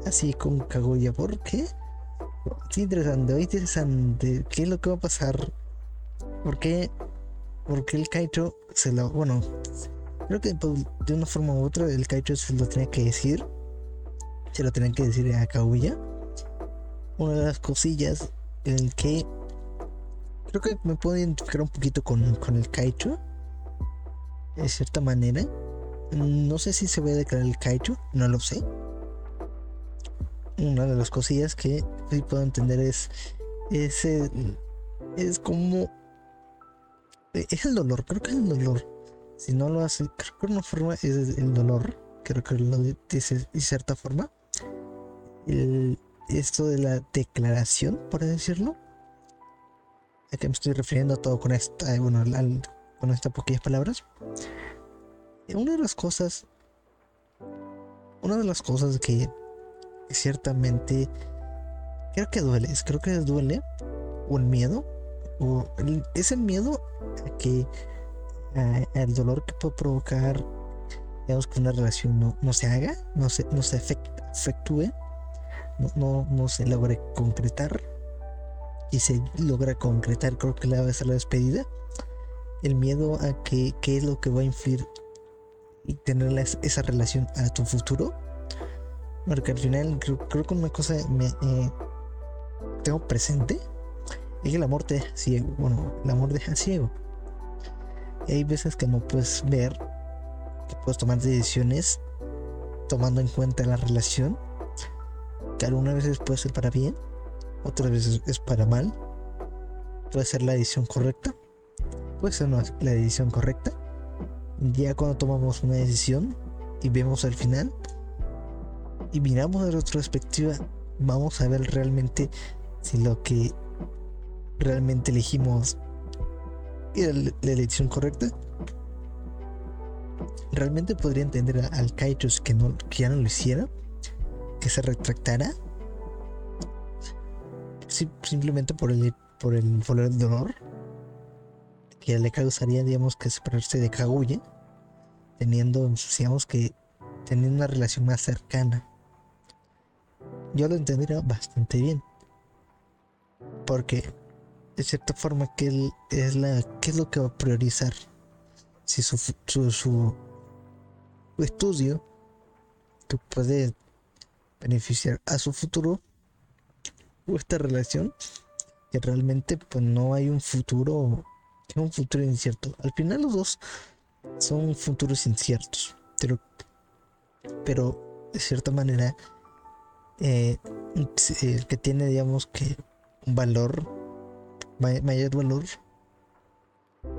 así como Kaguya. ¿Por qué? Qué interesante, interesante. ¿Qué es lo que va a pasar? ¿Por qué? Porque el Kaicho se lo. Bueno, creo que de una forma u otra el Kaicho se lo tenía que decir. Se lo tenía que decir a Kaguya. Una de las cosillas en que. Creo que me puedo identificar un poquito con, con el Kaicho de cierta manera. No sé si se va a declarar el Kaicho, no lo sé. Una de las cosillas que sí puedo entender es ese es como es el dolor, creo que es el dolor. Si no lo hace, creo que una forma es el dolor, creo que lo dice de cierta forma. El, esto de la declaración, por decirlo. A que me estoy refiriendo todo con esta, bueno, al, con estas poquillas palabras. Una de las cosas, una de las cosas que ciertamente creo que duele, creo que duele, el miedo, o es el miedo a que el dolor que puede provocar, digamos que una relación no, se haga, no se, no se efectúe, no, no, no se logre concretar y se logra concretar, creo que la va a ser la despedida el miedo a que qué es lo que va a influir y tener esa relación a tu futuro. Porque al final creo, que una cosa me, eh, tengo presente es que el amor te deja ciego. Bueno, el amor deja ciego. Hay veces que no puedes ver, que puedes tomar decisiones tomando en cuenta la relación, que algunas veces puede ser para bien, otras veces es para mal. Puede ser la decisión correcta, puede ser la decisión correcta. Ya cuando tomamos una decisión y vemos al final y miramos de retrospectiva, vamos a ver realmente si lo que realmente elegimos era la elección correcta. Realmente podría entender al Kaitos que, no, que ya no lo hiciera, que se retractara, simplemente por el, por el valor de honor, que le causaría, digamos, que separarse de Kaguya, teniendo, digamos, que teniendo una relación más cercana. Yo lo entendería bastante bien, porque de cierta forma que es la qué es lo que va a priorizar si su, su, su, estudio que puede beneficiar a su futuro o esta relación que realmente pues no hay un futuro es un futuro incierto. Al final los dos son futuros inciertos pero pero de cierta manera eh, el que tiene digamos que un valor mayor valor,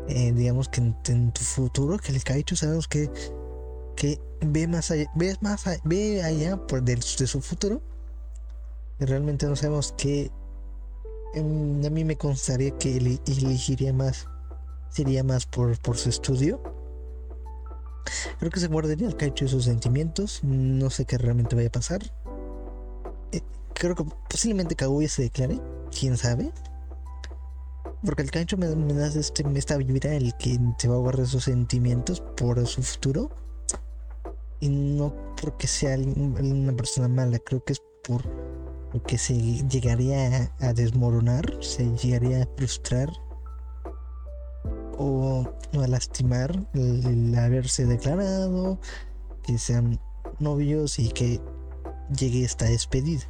eh, digamos que en, tu futuro, que el Kaicho sabemos que, que ve más allá, ve más allá, ve allá por de, su futuro. Realmente no sabemos que em, a mí me constaría que elegiría más, sería más por, por su estudio. Creo que se guardaría el Kaicho y sus sentimientos. No sé qué realmente vaya a pasar. Eh, creo que posiblemente Kaguya se declare. Quién sabe. Porque el cancho me, da este, esta vibra el que se va a guardar sus sentimientos por su futuro. Y no porque sea una persona mala, creo que es por que se llegaría a, desmoronar, se llegaría a frustrar o, a lastimar el, haberse declarado, que sean novios y que llegue esta despedida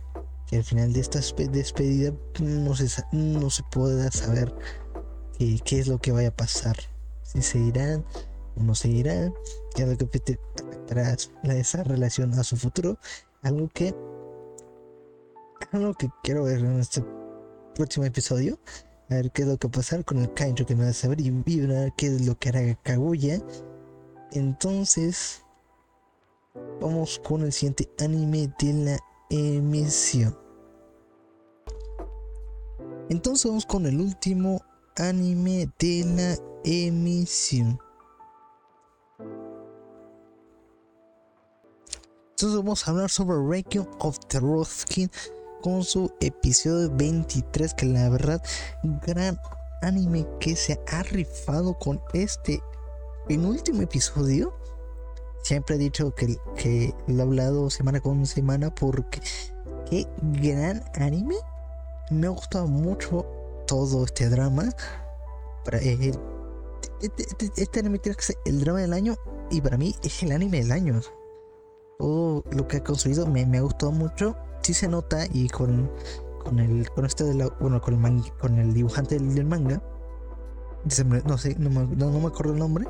al final de esta despedida no se, no se pueda saber qué, qué, es lo que vaya a pasar. Si se irán o no se irán, es lo que afectará esa relación a su futuro. Algo que, algo que quiero ver en este próximo episodio. A ver qué es lo que va a pasar con el Kainjo que me va a saber y vibrar qué es lo que hará Kaguya. Entonces, vamos con el siguiente anime de la emisión. Entonces vamos con el último anime de la emisión. Entonces vamos a hablar sobre Requiem of the Skin con su episodio 23 que la verdad gran anime que se ha rifado con este penúltimo episodio. Siempre he dicho que, lo he hablado semana con semana porque qué gran anime me ha gustado mucho todo este drama. Para, eh, este, este, este, anime tiene que ser el drama del año y para mí es el anime del año. Todo lo que ha construido me, ha gustado mucho. Sí se nota y con, con el con este de la, bueno con el con el dibujante del, manga no sé no me, no, me, acuerdo el nombre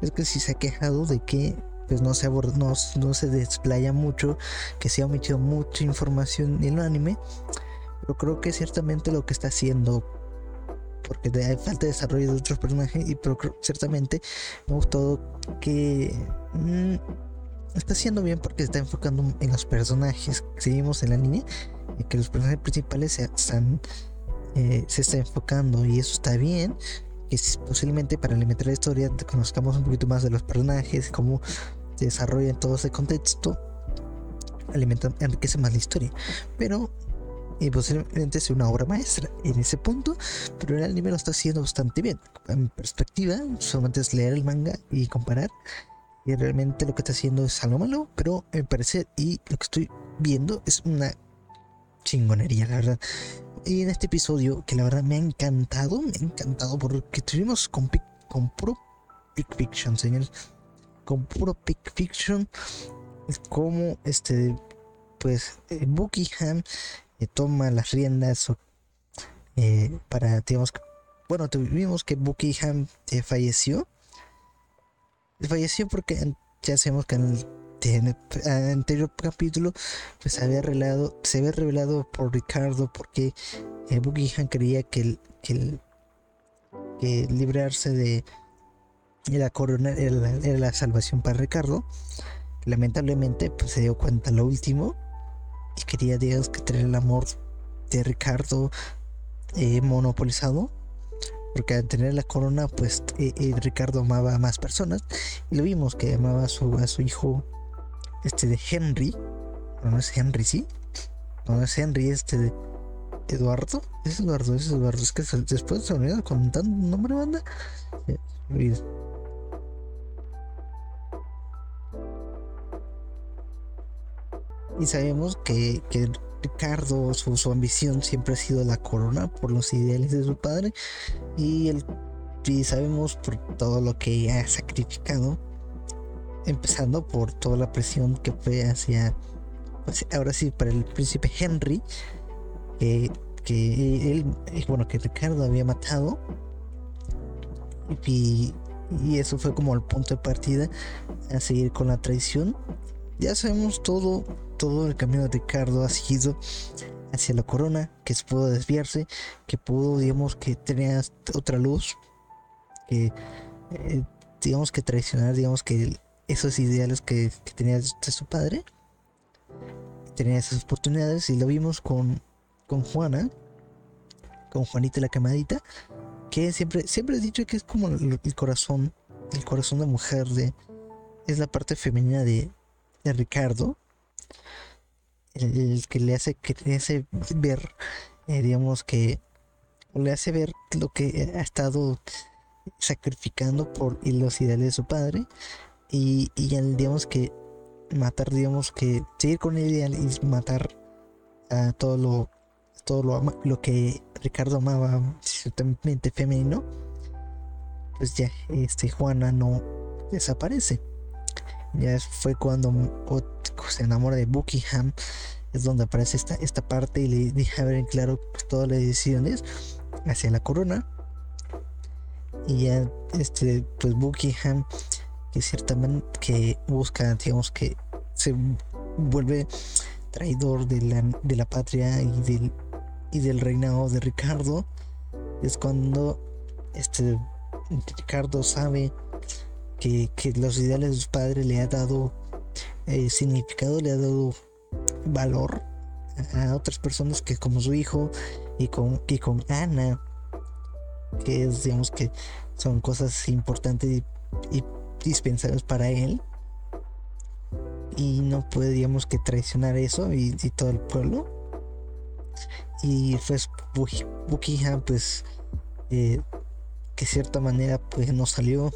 es que sí se ha quejado de que pues no se aborda, no, se desplaya mucho que se ha omitido mucha información en el anime. Pero creo que ciertamente lo que está haciendo porque hay falta de desarrollo de otros personajes y pero ciertamente me gustado que mm, está haciendo bien porque se está enfocando en los personajes que seguimos en la línea y que los personajes principales se están eh, se está enfocando y eso está bien que posiblemente para alimentar la historia conozcamos un poquito más de los personajes cómo se desarrolla todo ese contexto alimenta enriquece más la historia pero y posiblemente sea una obra maestra en ese punto, pero el anime lo está haciendo bastante bien. En perspectiva, solamente es leer el manga y comparar. Y realmente lo que está haciendo es algo malo, pero me parece y lo que estoy viendo es una chingonería, la verdad. Y en este episodio, que la verdad me ha encantado, me ha encantado porque estuvimos con, con puro Pick Fiction, señores. Con puro Pick Fiction. Como este, pues, eh, Buckingham toma las riendas eh, para, digamos, bueno, tuvimos que Buckingham eh, falleció. Falleció porque ya sabemos que en el, anterior capítulo pues había revelado, se había revelado por Ricardo porque eh, Buckingham creía que el, que, que librarse de, la corona era la, salvación para Ricardo. Lamentablemente pues se dio cuenta lo último y quería digamos que tener el amor de Ricardo eh, monopolizado porque al tener la corona, pues eh, eh, Ricardo amaba a más personas. Y lo vimos que amaba a su, a su hijo, este de Henry, no, es Henry, sí, no, es Henry, este de Eduardo, es Eduardo, es Eduardo, es que después se olvida con tanto nombre banda, y sabemos que, que Ricardo, su, ambición siempre ha sido la corona por los ideales de su padre y, el, y sabemos por todo lo que ha sacrificado, empezando por toda la presión que fue hacia, pues ahora sí, para el príncipe Henry, que, que él, bueno, que Ricardo había matado y, y eso fue como el punto de partida a seguir con la traición. Ya sabemos todo todo el camino de Ricardo ha seguido hacia la corona, que pudo desviarse, que pudo, digamos, que tenía otra luz, que, eh, digamos, que traicionar, digamos, que esos ideales que, tenía de su padre, tenía esas oportunidades y lo vimos con, con Juana, con Juanita la camadita, que siempre, siempre he dicho que es como el, corazón, el corazón de mujer de, es la parte femenina de, de Ricardo, el, que le hace que le hace ver eh, digamos que le hace ver lo que ha estado sacrificando por los ideales de su padre y, y digamos que matar digamos que seguir con el ideal y matar a todo lo todo lo, lo que Ricardo amaba ciertamente femenino pues ya este Juana no desaparece ya fue cuando se enamora de Buckingham, es donde aparece esta, esta parte y le deja ver en claro todas las decisiones hacia la corona. Y ya, este, pues Buckingham, que ciertamente que busca, digamos que se vuelve traidor de la, de la patria y del, y del reinado de Ricardo, es cuando este Ricardo sabe que, los ideales de su padre le ha dado eh, significado, le ha dado valor a otras personas que como su hijo y con, y con Ana, que es, digamos que son cosas importantes y, dispensables para él. Y no puede, digamos que traicionar eso y, todo el pueblo. Y pues Buckingham, pues, eh, que de cierta manera, pues no salió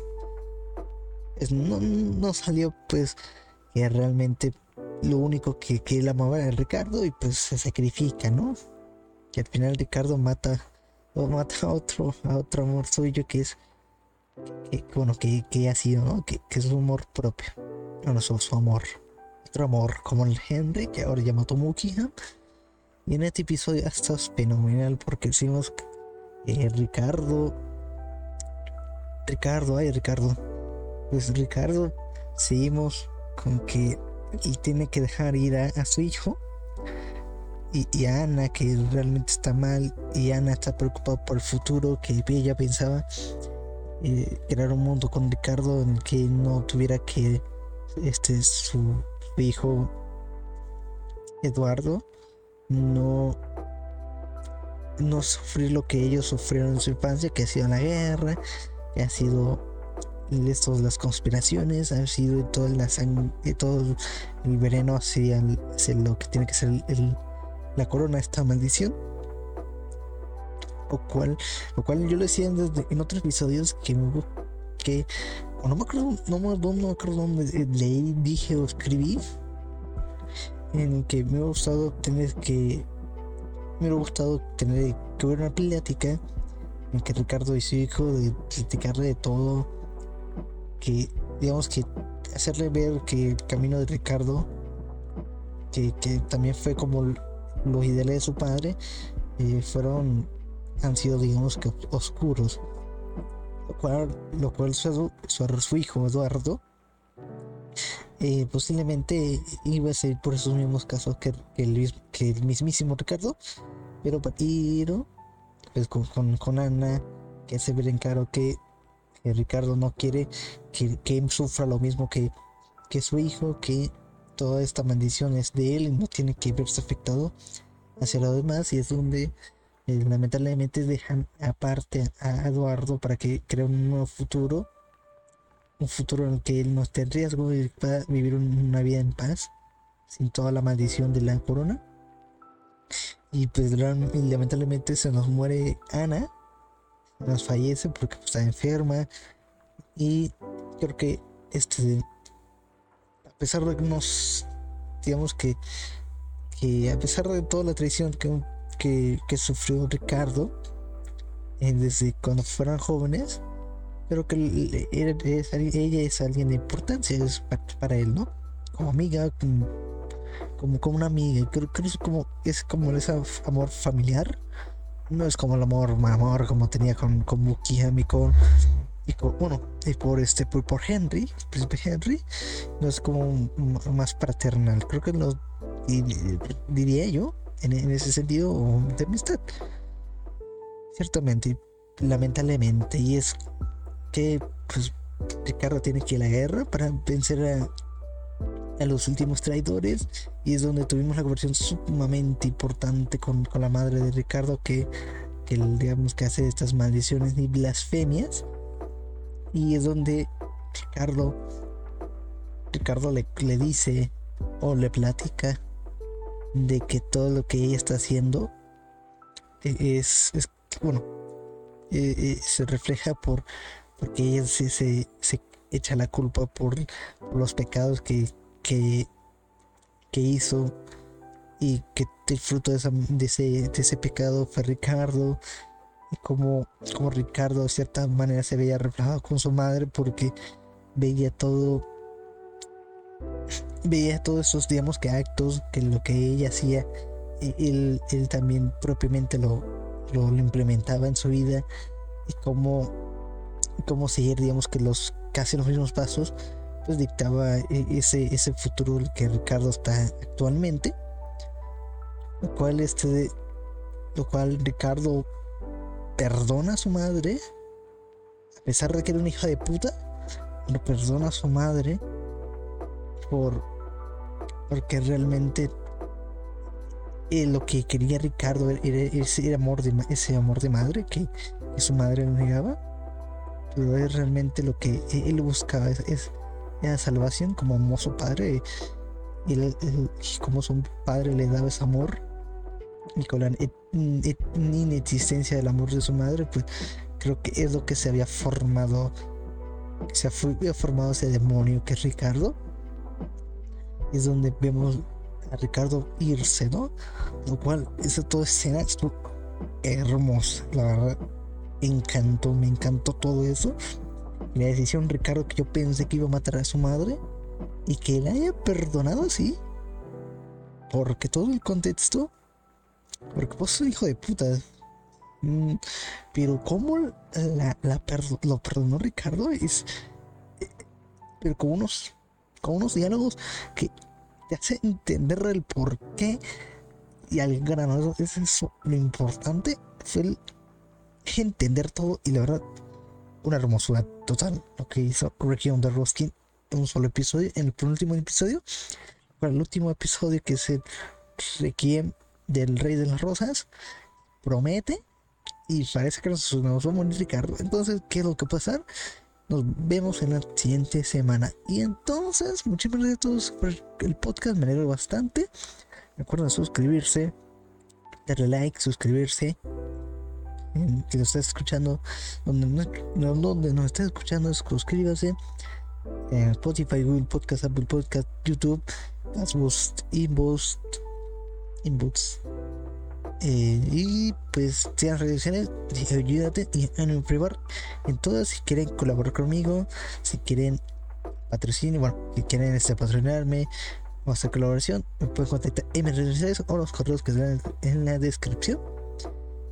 no, salió pues que realmente lo único que, que él amaba era Ricardo y pues se sacrifica, ¿no? Que al final Ricardo mata o mata a otro, a otro amor suyo que es que, bueno que, que, ha sido, ¿no? Que, es su amor propio. No, no, su, su amor. Otro amor, como el Henry, que ahora llama Tomuki. Y en este episodio esto es fenomenal porque decimos que Ricardo. Ricardo, ay Ricardo pues Ricardo seguimos con que y tiene que dejar ir a, su hijo. Y, a Ana que realmente está mal y Ana está preocupada por el futuro que ella pensaba eh, crear un mundo con Ricardo en que no tuviera que este su, hijo Eduardo no no sufrir lo que ellos sufrieron en su infancia que ha sido la guerra que ha sido estos, las conspiraciones, ha sido todo, la todo el veneno hacia, lo que tiene que ser la corona, esta maldición. O cual, lo cual yo lo decía en otros episodios que que no me acuerdo, no me, acuerdo dónde leí, dije o escribí en que me ha gustado tener que me ha gustado tener que ver una plática en que Ricardo y su hijo de platicarle de todo que digamos que hacerle ver que el camino de Ricardo, que, también fue como los ideales de su padre, eh, fueron han sido, digamos que, oscuros. Lo cual, lo cual su, su, hijo Eduardo eh, posiblemente iba a ser por esos mismos casos que, el, que el mismísimo Ricardo, pero, pero pues con, con, Ana, que se ve en claro que, Ricardo no quiere que, sufra lo mismo que, que su hijo, que toda esta maldición es de él y no tiene que verse afectado hacia lo demás y es donde eh, lamentablemente dejan aparte a Eduardo para que crea un nuevo futuro un futuro en el que él no esté en riesgo y pueda vivir una vida en paz sin toda la maldición de la corona. Y pues lamentablemente se nos muere Ana nos fallece porque está enferma y creo que este a pesar de que nos, digamos que, que a pesar de toda la traición que, que, sufrió Ricardo eh, desde cuando fueron jóvenes, pero que ella es alguien de importancia para, él, ¿no? Como amiga, como, como, una amiga, creo que es como, es como ese amor familiar, no es como el amor, amor como tenía con, con Mukihami, con bueno, y por este, por, por Henry, el príncipe Henry, no es como más fraternal. Creo que lo diría yo en, ese sentido de amistad. Ciertamente, lamentablemente, y es que pues Ricardo tiene que ir a la guerra para vencer a, a los últimos traidores y es donde tuvimos la conversión sumamente importante con, con la madre de Ricardo que, que digamos que hace estas maldiciones y blasfemias. Y es donde Ricardo, Ricardo le, le dice o le platica de que todo lo que ella está haciendo es, es bueno, eh, eh, se refleja por porque ella se, se, echa la culpa por, los pecados que, que, que, hizo y que el fruto de, ese, de ese pecado fue Ricardo. Como, como Ricardo de cierta manera se veía reflejado con su madre porque veía todo veía todos esos digamos que actos que lo que ella hacía e, él, él también propiamente lo, lo, implementaba en su vida. Y cómo, cómo seguir digamos que los casi los mismos pasos pues dictaba e, ese, ese futuro que Ricardo está actualmente lo cual este lo cual Ricardo perdona a su madre, a pesar de que era un hijo de puta, pero perdona a su madre por porque realmente eh, lo que quería Ricardo era, ese amor de ese amor de madre que, su madre negaba pero es realmente lo que él buscaba es, la salvación como hermoso padre y como su padre le daba ese amor y con la inexistencia del amor de su madre, pues creo que es lo que se había formado, se había formado ese demonio que es Ricardo. Es donde vemos a Ricardo irse, ¿no? Lo cual, esa toda escena estuvo hermosa, la verdad. encantó, me encantó todo eso. La decisión Ricardo que yo pensé que iba a matar a su madre y que la haya perdonado así. Porque todo el contexto porque vos sos hijo de puta. Mm, pero cómo la, lo perdonó Ricardo es... Pero con unos, con unos diálogos que te hace entender el por qué y al grano. Es eso lo importante. Fue el entender todo y la verdad una hermosura total lo que hizo Ricky on the Roskin en un solo episodio, en el penúltimo episodio, para el último episodio que se Requiem del Rey de las Rosas promete y parece que nos, vamos a modificar. Entonces, ¿qué es lo que va a pasar? Nos vemos en la siguiente semana. Y entonces, muchísimas gracias a todos por el podcast. Me alegro bastante. Recuerden suscribirse, darle like, suscribirse. Si lo estás escuchando, donde, donde nos está escuchando, suscríbase. En Spotify, Google Podcast, Apple Podcast, YouTube, Boost, Inboost inbox. Eh, y pues redes sociales, ayúdate y en privar en todas. Si quieren colaborar conmigo, si quieren patrocinio, bueno, si quieren este, patrocinarme o hacer colaboración, me pueden contactar en mis redes sociales o los correos que están en la descripción.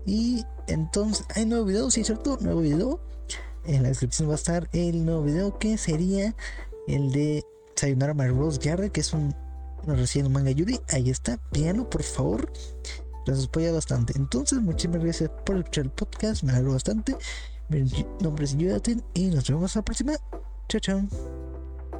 Y entonces, hay nuevo video, sí, cierto, nuevo video. En la descripción va a estar el nuevo video que sería el de Sayonara My Rose Garde, que es un, recién manga Yuri. Ahí está, véanlo por favor. Les apoya bastante. Entonces, muchísimas gracias por escuchar el podcast, me alegro bastante. Mi nombre es Yudaten y nos vemos la próxima. Chao, chao.